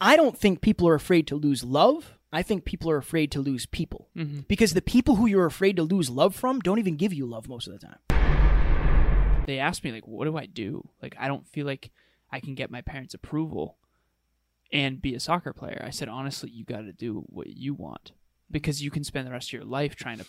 I don't think people are afraid to lose love. I think people are afraid to lose people. Mm-hmm. Because the people who you're afraid to lose love from don't even give you love most of the time. They asked me like, "What do I do?" Like, I don't feel like I can get my parents' approval and be a soccer player. I said, honestly, you got to do what you want because you can spend the rest of your life trying to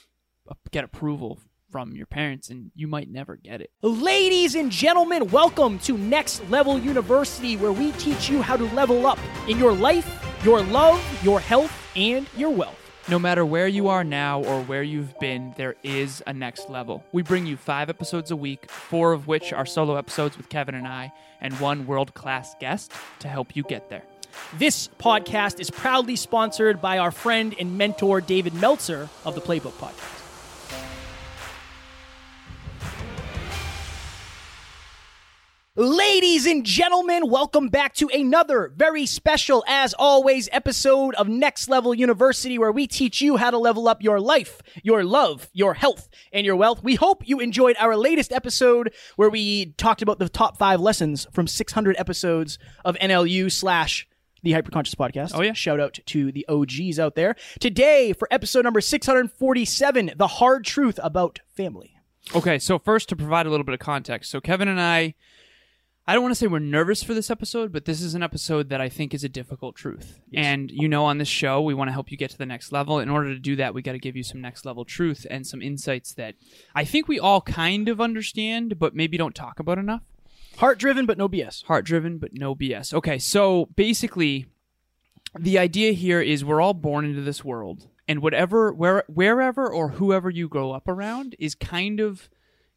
get approval from your parents and you might never get it. Ladies and gentlemen, welcome to Next Level University, where we teach you how to level up in your life, your love, your health, and your wealth. No matter where you are now or where you've been, there is a next level. We bring you five episodes a week, four of which are solo episodes with Kevin and I, and one world class guest to help you get there. This podcast is proudly sponsored by our friend and mentor, David Meltzer of the Playbook Podcast. Ladies and gentlemen, welcome back to another very special, as always, episode of Next Level University, where we teach you how to level up your life, your love, your health, and your wealth. We hope you enjoyed our latest episode where we talked about the top five lessons from 600 episodes of NLU slash the Hyperconscious Podcast. Oh, yeah. Shout out to the OGs out there. Today, for episode number 647, the hard truth about family. Okay, so first to provide a little bit of context. So Kevin and I I don't want to say we're nervous for this episode, but this is an episode that I think is a difficult truth. And you know, on this show, we want to help you get to the next level. In order to do that, we got to give you some next level truth and some insights that I think we all kind of understand, but maybe don't talk about enough. Heart driven, but no BS. Heart driven, but no BS. Okay, so basically, the idea here is we're all born into this world, and whatever, where, wherever or whoever you grow up around is kind of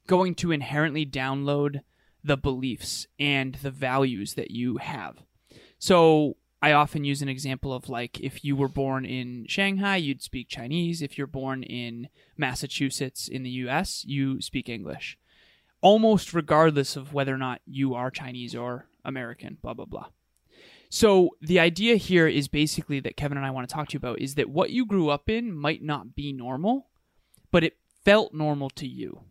going to inherently download the beliefs and the values that you have. So I often use an example of like if you were born in Shanghai, you'd speak Chinese. If you're born in Massachusetts in the US, you speak English. Almost regardless of whether or not you are Chinese or American, blah, blah, blah. So the idea here is basically that Kevin and I want to talk to you about is that what you grew up in might not be normal, but it felt normal to you.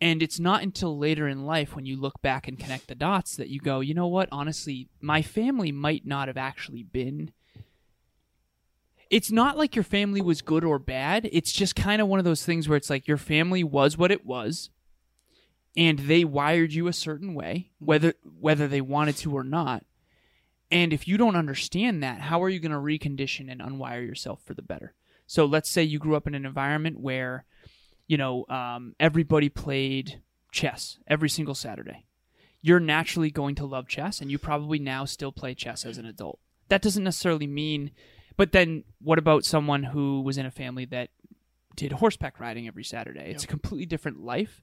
And it's not until later in life when you look back and connect the dots that you go, you know what, honestly, my family might not have actually been. It's not like your family was good or bad. It's just kind of one of those things where it's like your family was what it was and they wired you a certain way, whether whether they wanted to or not. And if you don't understand that, how are you going to recondition and unwire yourself for the better? So let's say you grew up in an environment where you know, um, everybody played chess every single Saturday. You're naturally going to love chess, and you probably now still play chess as an adult. That doesn't necessarily mean, but then what about someone who was in a family that did horseback riding every Saturday? It's a completely different life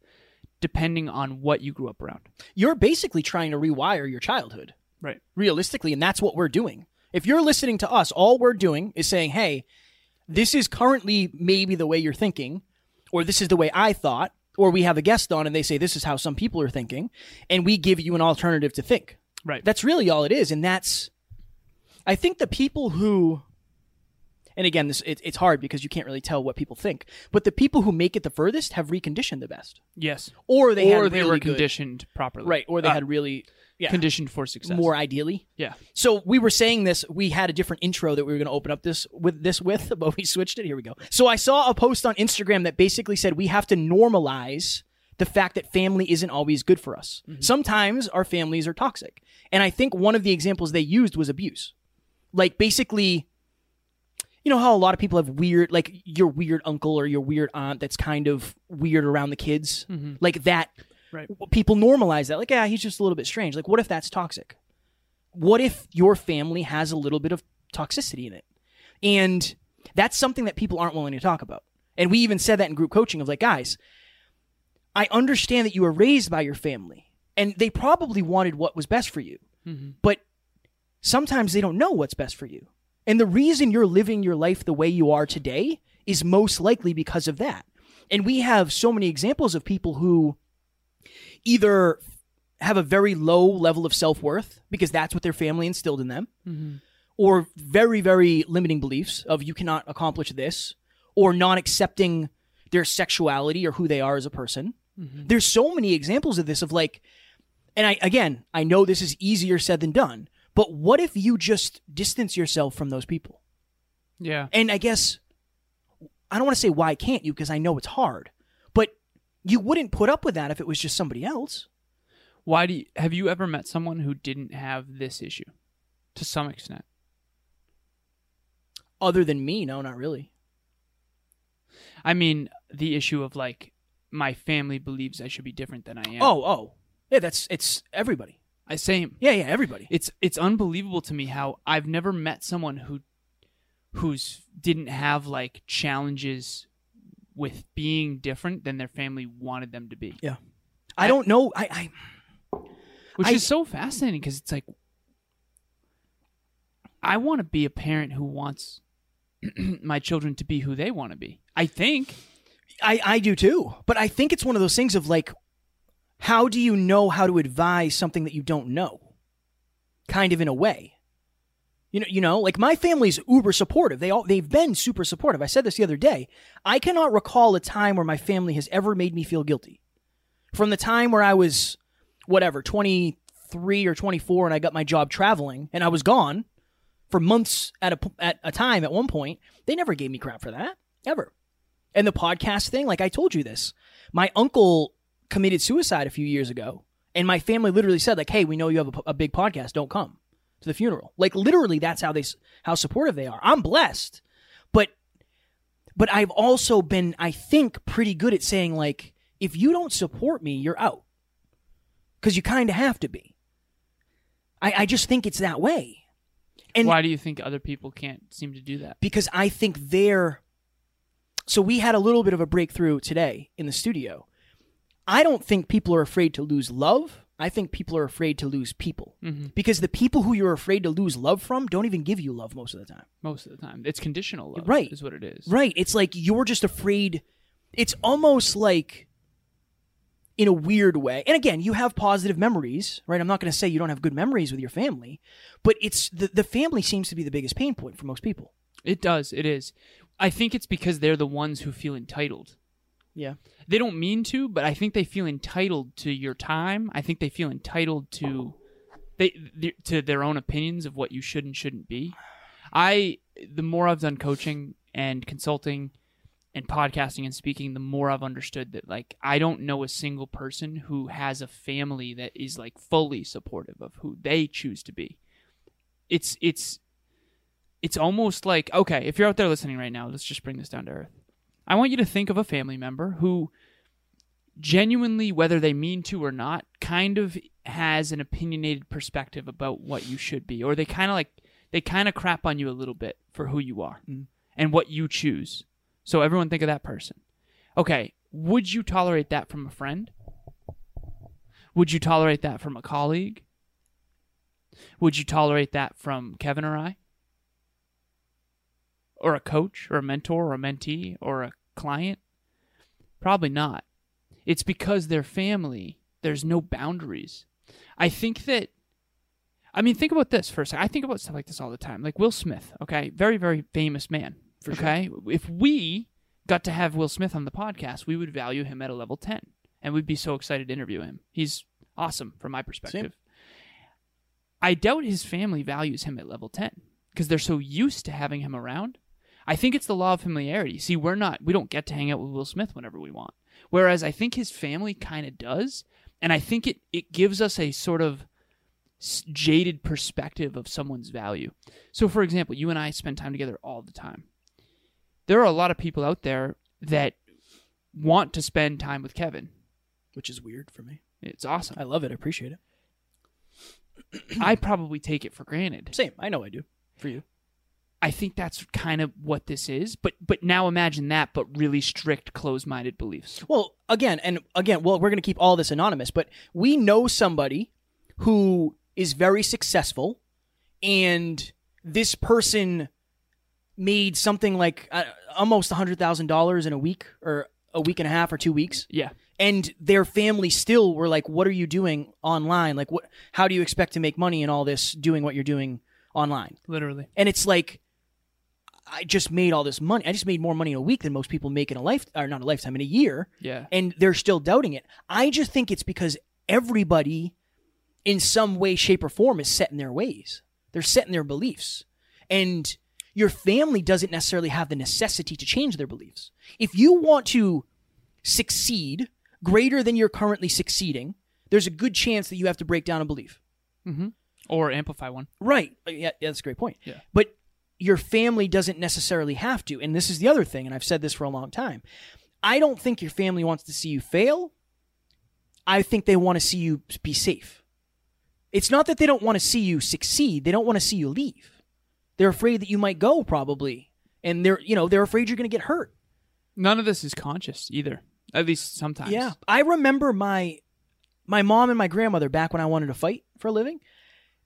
depending on what you grew up around. You're basically trying to rewire your childhood, Right. realistically, and that's what we're doing. If you're listening to us, all we're doing is saying, hey, this is currently maybe the way you're thinking, or this is the way I thought, or we have a guest on and they say this is how some people are thinking, and we give you an alternative to think. Right. That's really all it is, and that's. I think the people who, and again, this it, it's hard because you can't really tell what people think, but the people who make it the furthest have reconditioned the best, yes. or they or had they really were good- conditioned properly. right, or they Uh, had really yeah, conditioned for success. more ideally. Yeah. So we were saying this. We had a different intro that we were going to open up this with this with, but we switched it. Here we go. So I saw a post on Instagram that basically said we have to normalize the fact that family isn't always good for us. Mm-hmm. Sometimes our families are toxic, and I think one of the examples they used was abuse. Like basically, you know how a lot of people have weird, like your weird uncle or your weird aunt that's kind of weird around the kids, mm-hmm. like that Right. people normalize that like yeah he's just a little bit strange. Like what if that's toxic? What if your family has a little bit of toxicity in it? And that's something that people aren't willing to talk about. And we even said that in group coaching of like guys i understand that you were raised by your family and they probably wanted what was best for you mm-hmm. but sometimes they don't know what's best for you. And the reason you're living your life the way you are today is most likely because of that. And we have so many examples of people who either have a very low level of self worth because that's what their family instilled in them, mm-hmm. or very, very limiting beliefs of you cannot accomplish this, or not accepting their sexuality or who they are as a person. Mm-hmm. There's so many examples of this of like, and I again, I know this is easier said than done, But what if you just distance yourself from those people? Yeah. And I guess I don't want to say why can't you because I know it's hard. You wouldn't put up with that if it was just somebody else. Why do you, have you ever met someone who didn't have this issue to some extent? Other than me, no, not really. I mean, the issue of like my family believes I should be different than I am. Oh, oh. Yeah, that's it's everybody. I same. Yeah, yeah, everybody. It's it's unbelievable to me how I've never met someone who who's didn't have like challenges with being different than their family wanted them to be. Yeah. I don't know. I, I Which I- is so fascinating because it's like I want to be a parent who wants my children to be who they want to be. I think I, I do too. But I think it's one of those things of like, how do you know how to advise something that you don't know? Kind of in a way. You know, you know, like my family's uber supportive. They all they've been super supportive. I said this the other day. I cannot recall a time where my family has ever made me feel guilty. From the time where I was whatever, 23 or 24 and I got my job traveling and I was gone for months at a at a time at one point, they never gave me crap for that. Ever. And the podcast thing, like I told you this, my uncle committed suicide a few years ago, and my family literally said, like, "Hey, we know you have a, a big podcast. Don't come to the funeral." Like literally, that's how they how supportive they are. I'm blessed, but but I've also been, I think, pretty good at saying like, if you don't support me, you're out, because you kind of have to be. I, I just think it's that way. And why do you think other people can't seem to do that? because I think they're. So we had a little bit of a breakthrough today in the studio. I don't think people are afraid to lose love. I think people are afraid to lose people Mhm. because the people who you're afraid to lose love from don't even give you love most of the time. Most of the time, it's conditional love. Right. is what it is. Right? It's like you're just afraid. It's almost like in a weird way. And again, you have positive memories, right? I'm not going to say you don't have good memories with your family, but it's the the family seems to be the biggest pain point for most people. It does. It is. I think it's because they're the ones who feel entitled. Yeah. They don't mean to, but I think they feel entitled to your time. I think they feel entitled to they th- to their own opinions of what you should and shouldn't be. I the more I've done coaching and consulting and podcasting and speaking, the more I've understood that like I don't know a single person who has a family that is like fully supportive of who they choose to be. It's it's it's almost like okay, if you're out there listening right now, let's just bring this down to earth. I want you to think of a family member who genuinely, whether they mean to or not, kind of has an opinionated perspective about what you should be, or they kind of like they kind of crap on you a little bit for who you are Mm. and what you choose. So everyone think of that person. Okay, would you tolerate that from a friend? Would you tolerate that from a colleague? Would you tolerate that from Kevin or I? Or a coach or a mentor or a mentee or a client? Probably not. It's because they're family. There's no boundaries. I think that I mean think about this for a second. I think about stuff like this all the time. Like Will Smith, okay? Very, very famous man. For sure. okay? If we got to have Will Smith on the podcast, we would value him at a level 10 and we'd be so excited to interview him. He's awesome from my perspective. I doubt his family values him at level 10 because they're so used to having him around. I think it's the law of familiarity. See, we're not, we don't get to hang out with Will Smith whenever we want. Whereas I think his family kind of does. And I think it, it gives us a sort of jaded perspective of someone's value. So, for example, you and I spend time together all the time. There are a lot of people out there that want to spend time with Kevin. which is weird for me. It's awesome. I love it. I appreciate it. I probably take it for granted. Same. I know I do. For you. I think that's kind of what this is. But but now imagine that, but really strict, closed-minded beliefs. Well, again, and again, well, we're going to keep all this anonymous, but we know somebody who is very successful, and this person made something like uh, almost $100,000 in a week or a week and a half or two weeks. Yeah, And their family still were like, What are you doing online? Like, what, how do you expect to make money in all this doing what you're doing online? literally. And it's like, I just made all this money. I just made more money in a week than most people make in a life, or not a lifetime, in a year. Yeah, And they're still doubting it. I just think it's because everybody, in some way, shape, or form, is set in their ways. They're set in their beliefs. And your family doesn't necessarily have the necessity to change their beliefs. If you want to succeed greater than you're currently succeeding, there's a good chance that you have to break down a belief. Mm-hmm. Or amplify one. Right. Yeah, yeah, that's a great point. Yeah. But your family doesn't necessarily have to. And this is the other thing, and I've said this for a long time. I don't think your family wants to see you fail. I think they want to see you be safe. It's not that they don't want to see you succeed, they don't want to see you leave. They're afraid that you might go probably. And they're, you know, they're afraid you're going to get hurt. None of this is conscious either. At least sometimes. Yeah. I remember my my mom and my grandmother back when I wanted to fight for a living.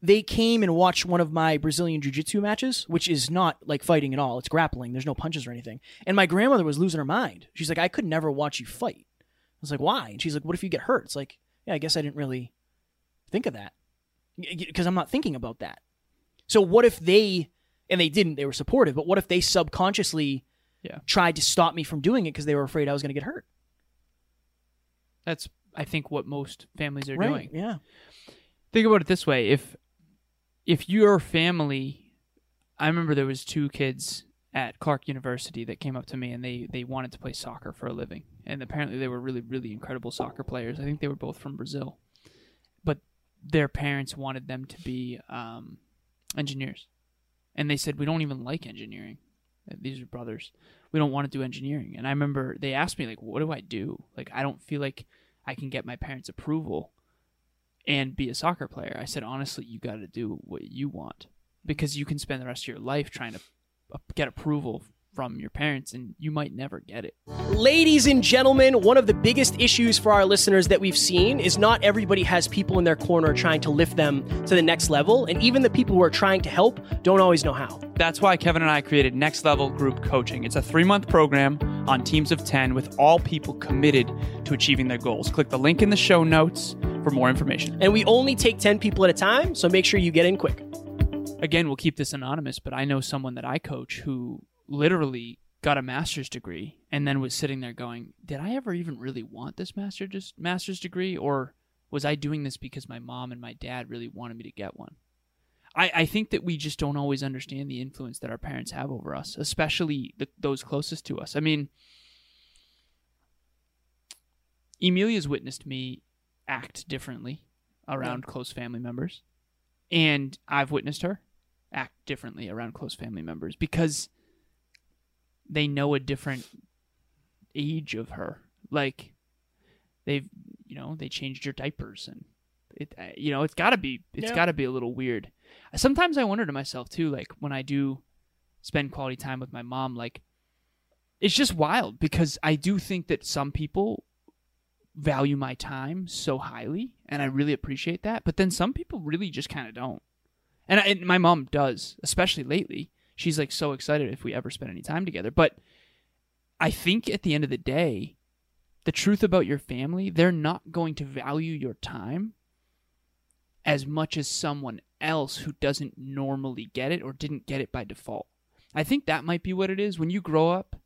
They came and watched one of my Brazilian jiu-jitsu matches, which is not like fighting at all. It's grappling. There's no punches or anything. And my grandmother was losing her mind. She's like, "I could never watch you fight." I was like, "Why?" And she's like, "What if you get hurt?" It's like, "Yeah, I guess I didn't really think of that because I'm not thinking about that." So what if they and they didn't, they were supportive, but what if they subconsciously Yeah. tried to stop me from doing it because they were afraid I was going to get hurt? That's I think what most families are right. doing. Yeah. Think about it this way: if if your family, I remember there was two kids at Clark University that came up to me and they they wanted to play soccer for a living, and apparently they were really really incredible soccer players. I think they were both from Brazil, but their parents wanted them to be um, engineers, and they said we don't even like engineering. These are brothers. We don't want to do engineering. And I remember they asked me like, "What do I do? Like, I don't feel like I can get my parents' approval." And be a soccer player. I said, honestly, you got to do what you want because you can spend the rest of your life trying to get approval from your parents and you might never get it. Ladies and gentlemen, one of the biggest issues for our listeners that we've seen is not everybody has people in their corner trying to lift them to the next level, and even the people who are trying to help don't always know how. That's why Kevin and I created Next Level Group Coaching. It's a three month program on teams of 10 with all people committed to achieving their goals. Click the link in the show notes for more information. And we only take 10 people at a time, so make sure you get in quick. Again, we'll keep this anonymous, but I know someone that I coach who literally got a master's degree and then was sitting there going, Did I ever even really want this master just master's degree? Or was I doing this because my mom and my dad really wanted me to get one? I, I think that we just don't always understand the influence that our parents have over us, especially the, those closest to us. I mean, Emilia's witnessed me act differently around close family members, and I've witnessed her act differently around close family members because they know a different age of her. Like they've, you know, they changed your diapers and it, uh, you know, it's got to be, it's Yeah. got to be a little weird. Sometimes I wonder to myself too, like when I do spend quality time with my mom, like it's just wild because I do think that some people value my time so highly and I really appreciate that, but then some people really just kind of don't. And, I, and my mom does, especially lately. She's like so excited if we ever spend any time together. But I think at the end of the day, the truth about your family, they're not going to value your time as much as someone else who doesn't normally get it or didn't get it by default. I think that might be what it is. When you grow up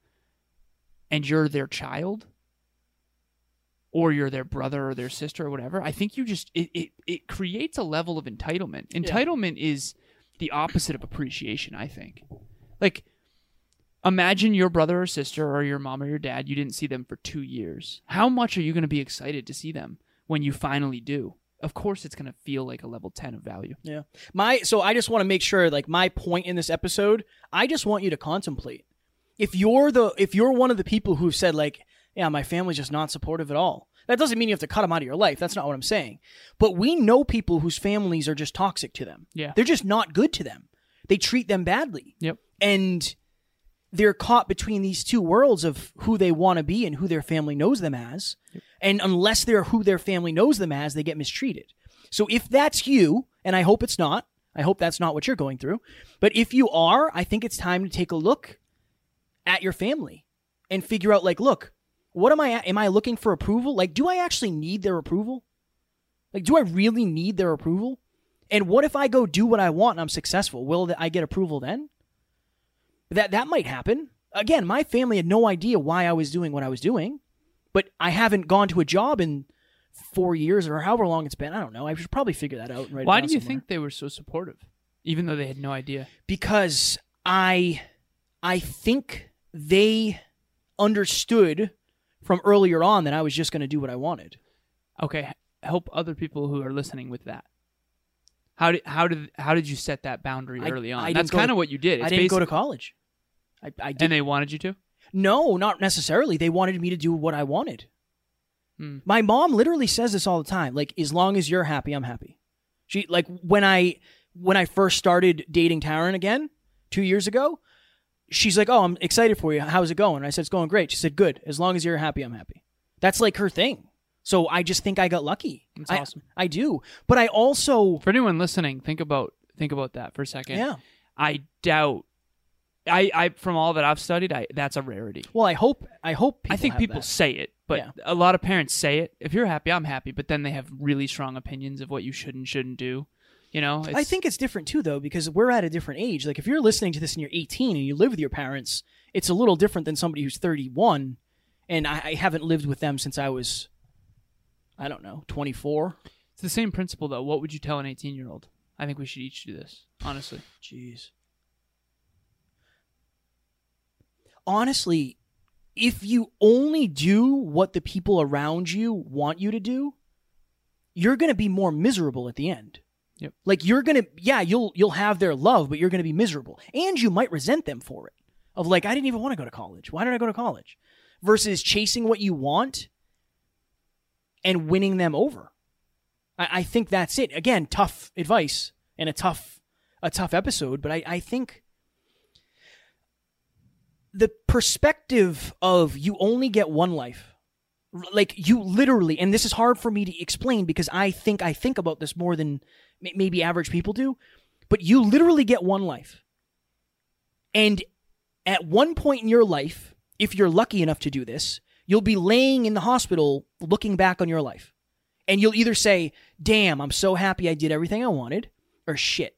and you're their child, or you're their brother or their sister or whatever, I think you just it, it, it creates a level of entitlement. Entitlement is the opposite of appreciation, I think. Like imagine your brother or sister or your mom or your dad, you didn't see them for 2 years. How much are you going to be excited to see them when you finally do? Of course it's going to feel like a level 10 of value. Yeah. My so I just want to make sure like my point in this episode, I just want you to contemplate. If you're the if you're one of the people who've said like, yeah, my family's just not supportive at all. That doesn't mean you have to cut them out of your life. That's not what I'm saying. But we know people whose families are just toxic to them. Yeah. They're just not good to them. They treat them badly. Yep. And they're caught between these two worlds of who they want to be and who their family knows them as. And unless they're who their family knows them as, they get mistreated. So if that's you, and I hope it's not, I hope that's not what you're going through. But if you are, I think it's time to take a look at your family and figure out like, look, what am I am I looking for approval? Like do I actually need their approval? Like do I really need their approval? And what if I go do what I want and I'm successful? Will I get approval then? That that might happen. Again, my family had no idea why I was doing what I was doing, but I haven't gone to a job in four years or however long it's been. I don't know. I should probably figure that out. And write it Why do you somewhere. think they were so supportive? even though they had no idea. because I I think they understood from earlier on that I was just going to do what I wanted. Okay, help other people who are listening with that. How did how did how did you set that boundary I- early on? I That's kind of what you did. It's I didn't go to college. I, I did and they wanted you to. no, not necessarily. They wanted me to do what I wanted. Hmm. My mom literally says this all the time. Like, as long as you're happy, I'm happy. She like when I when I first started dating Taryn again two years ago. She's like, "Oh, I'm excited for you. How's it going?" And I said, "It's going great." She said, "Good. As long as you're happy, I'm happy." That's like her thing. So I just think I got lucky. That's I- awesome. I do, but I also For anyone listening, think about think about that for a second. yeah. I doubt. I, I from all that I've studied, I that's a rarity. Well, I hope I hope people I think people that. say it, but Yeah. a lot of parents say it. If you're happy, I'm happy. But then they have really strong opinions of what you should and shouldn't do. You know, I think it's different too, though, because we're at a different age. Like, if you're listening to this and you're 18 and you live with your parents, it's a little different than somebody who's 31, and I, I haven't lived with them since I was, I don't know, 24. it's the same principle though. What would you tell an 18 year old? I think we should each do this. Honestly, Jeez. Honestly, if you only do what the people around you want you to do, you're going to be more miserable at the end. Yep. Like you're to yeah, you'll you'll have their love, but you're to be miserable. And you might resent them for it. Of like I didn't even want to go to college. Why did I go to college? Versus chasing what you want and winning them over. I, I think that's it. Again, tough advice and a tough a tough episode, but I, I think the perspective of you only get one life like you literally and this is hard for me to explain because i think i think about this more than maybe average people do but you literally get one life. And at one point in your life if you're lucky enough to do this you'll be laying in the hospital looking back on your life. And you'll either say damn i'm so happy i did everything i wanted or shit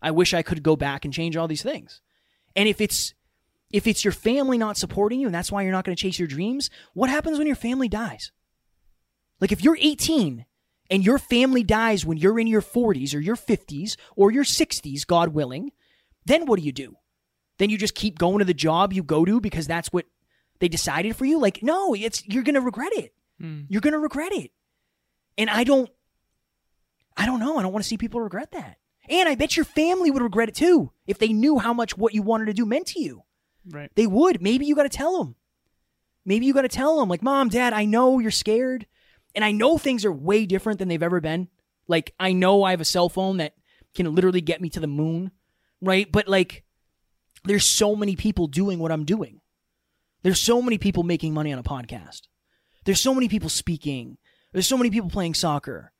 i wish i could go back and change all these things. And if it's if it's your family not supporting you and that's why you're not going to chase your dreams, what happens when your family dies? Like if you're 18 and your family dies when you're in your 40s or your 50s or your 60s, God willing, then what do you do? Then you just keep going to the job you go to because that's what they decided for you? Like no, it's you're going to regret it. Hmm. You're going to regret it. And I don't I don't know, I don't want to see people regret that. And I bet your family would regret it too if they knew how much what you wanted to do meant to you. right? They would. Maybe you got to tell them. Maybe you got to tell them, like, Mom, Dad, I know you're scared. And I know things are way different than they've ever been. Like, I know I have a cell phone that can literally get me to the moon, right? But, like, there's so many people doing what I'm doing. There's so many people making money on a podcast. There's so many people speaking. There's so many people playing soccer.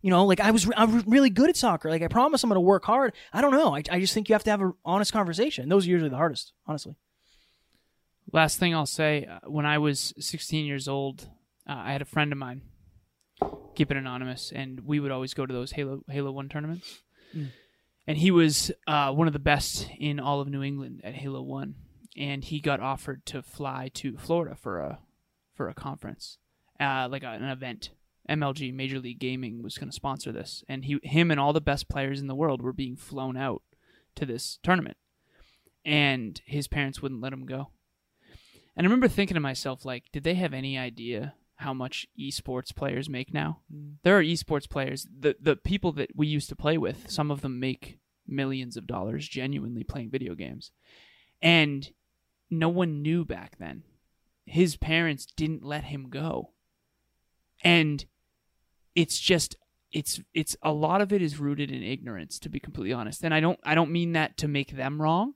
You know, like I was, I'm really good at soccer. Like I promise, I'm going to work hard. I don't know. I, I just think you have to have an honest conversation. Those are usually the hardest, honestly. Last thing I'll say: uh, when I was 16 years old, uh, I had a friend of mine, keep it anonymous, and we would always go to those Halo Halo One tournaments. Mm. And he was uh, one of the best in all of New England at Halo One, and he got offered to fly to Florida for a for a conference, uh, like a, an event. MLG Major League Gaming was going to sponsor this, and he, him, and all the best players in the world were being flown out to this tournament, and his parents wouldn't let him go. And I remember thinking to myself, like, did they have any idea how much esports players make now? Mm. There are esports players, the the people that we used to play with, some of them make millions of dollars genuinely playing video games. And no one knew back then. His parents didn't let him go. And it's just it's it's a lot of it is rooted in ignorance to be completely honest. And I don't I don't mean that to make them wrong.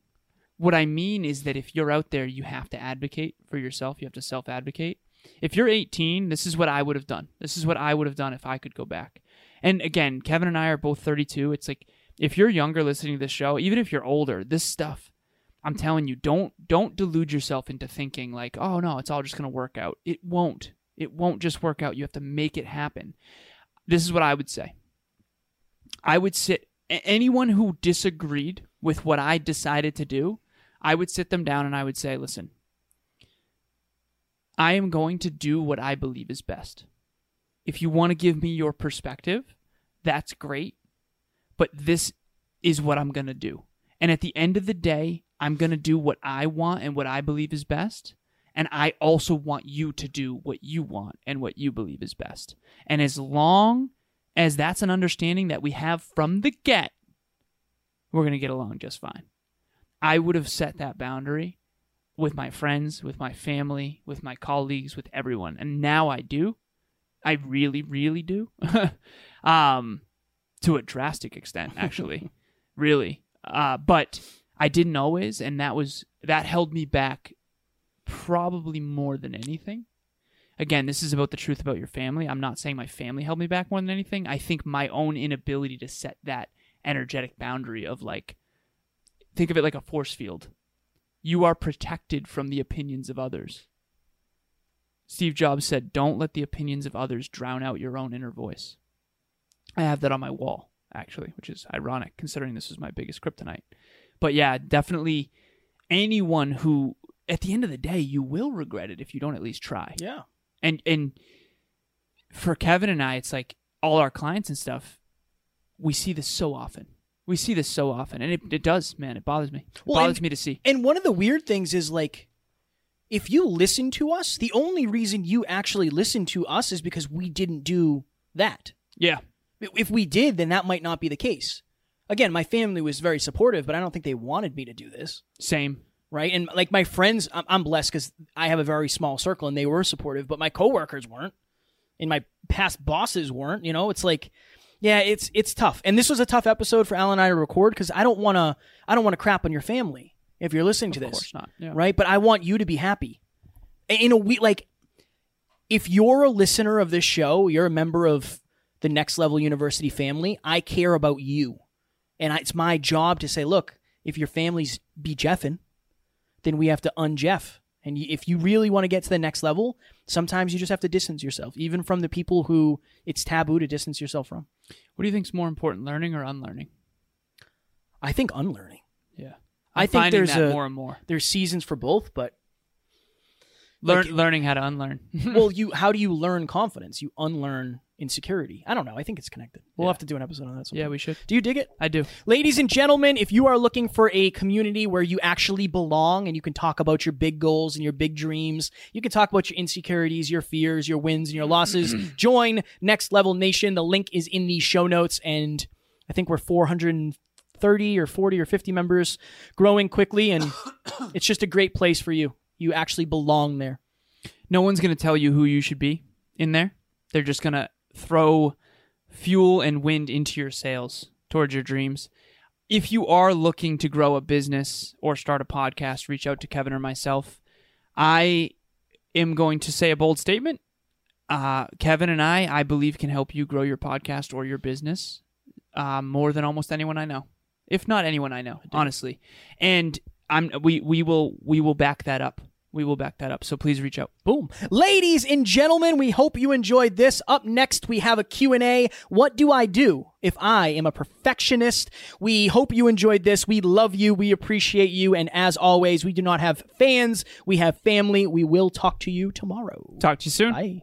What I mean is that if you're out there, you have to advocate for yourself. You have to self advocate. If you're 18, this is what I would have done. This is what I would have done if I could go back. And again, Kevin and I are both 32. It's like if you're younger listening to this show, even if you're older, this stuff, I'm telling you, don't don't delude yourself into thinking like, "Oh no, it's all just going to work out." It won't. It won't just work out. You have to make it happen. This is what I would say. I would sit anyone who disagreed with what I decided to do, I would sit them down and I would say, "Listen, I am going to do what I believe is best. If you want to give me your perspective, that's great. But this is what I'm going to do. And at the end of the day, I'm going to do what I want and what I believe is best. And I also want you to do what you want and what you believe is best. And as long as that's an understanding that we have from the get, we're going to get along just fine. I would have set that boundary with my friends, with my family, with my colleagues, with everyone. And now I do. I really, really do. um, to a drastic extent, actually. really. Uh, but I didn't always, and that was that held me back probably more than anything. Again, this is about the truth about your family. I'm not saying my family held me back more than anything. I think my own inability to set that energetic boundary of like think of it like a force field. You are protected from the opinions of others. Steve Jobs said, Don't let the opinions of others drown out your own inner voice. I have that on my wall, actually, which is ironic considering this is my biggest kryptonite. But yeah, definitely anyone who, at the end of the day, you will regret it if you don't at least try. Yeah. And, and for Kevin and I, it's like all our clients and stuff, we see this so often. We see this so often, and it, it does, man. It bothers me. It Well, bothers and- me to see. And one of the weird things is like, if you listen to us, the only reason you actually listen to us is because we didn't do that. Yeah, If we did, then that might not be the case. Again, my family was very supportive, but I don't think they wanted me to do this. same. Right. And like my friends, I'm, I'm blessed because I have a very small circle and they were supportive, but my coworkers weren't. And my past bosses weren't. You know, it's like, yeah, it's it's tough. And this was a tough episode for Alan and I to record because I don't want to I don't want to crap on your family if you're listening to Of this Of course not. Yeah. right? But I want you to be happy. In a week, like, if you're a listener of this show, you're a member of the Next Level University family. I care about you, and I, it's my job to say, look, if your family's be Jeffin, then we have to unjeff. And if you really want to get to the next level, sometimes you just have to distance yourself, even from the people who it's taboo to distance yourself from. What do you think is more important, learning or unlearning? I think unlearning. Yeah, I I'm think finding there's that a- more and more. There's seasons for both, but Learn, like- learning how to unlearn. well, you how do you learn confidence? You unlearn insecurity. I don't know. I think it's connected. We'll Yeah. have to do an episode on that. Sometime. yeah, we should. Do you dig it? I do. Ladies and gentlemen, if you are looking for a community where you actually belong and you can talk about your big goals and your big dreams, you can talk about your insecurities, your fears, your wins, and your losses, join Next Level Nation. The link is in the show notes. And I think we're 430 or 40 or 50 members, growing quickly. And it's just a great place for you. You actually belong there. No one's going to tell you who you should be in there. They're just going to throw fuel and wind into your sails towards your dreams. If you are looking to grow a business or start a podcast, reach out to Kevin or myself. I am going to say a bold statement. Uh, Kevin and I, I believe, can help you grow your podcast or your business uh, more than almost anyone I know, if not anyone I know, honestly. And I'm we we will we will back that up. We will back that up. So please reach out. Boom. Ladies and gentlemen, we hope you enjoyed this. Up next, we have a Q&A. What do I do if I am a perfectionist? We hope you enjoyed this. We love you. We appreciate you. And as always, we do not have fans. We have family. We will talk to you tomorrow. Talk to you soon. Bye.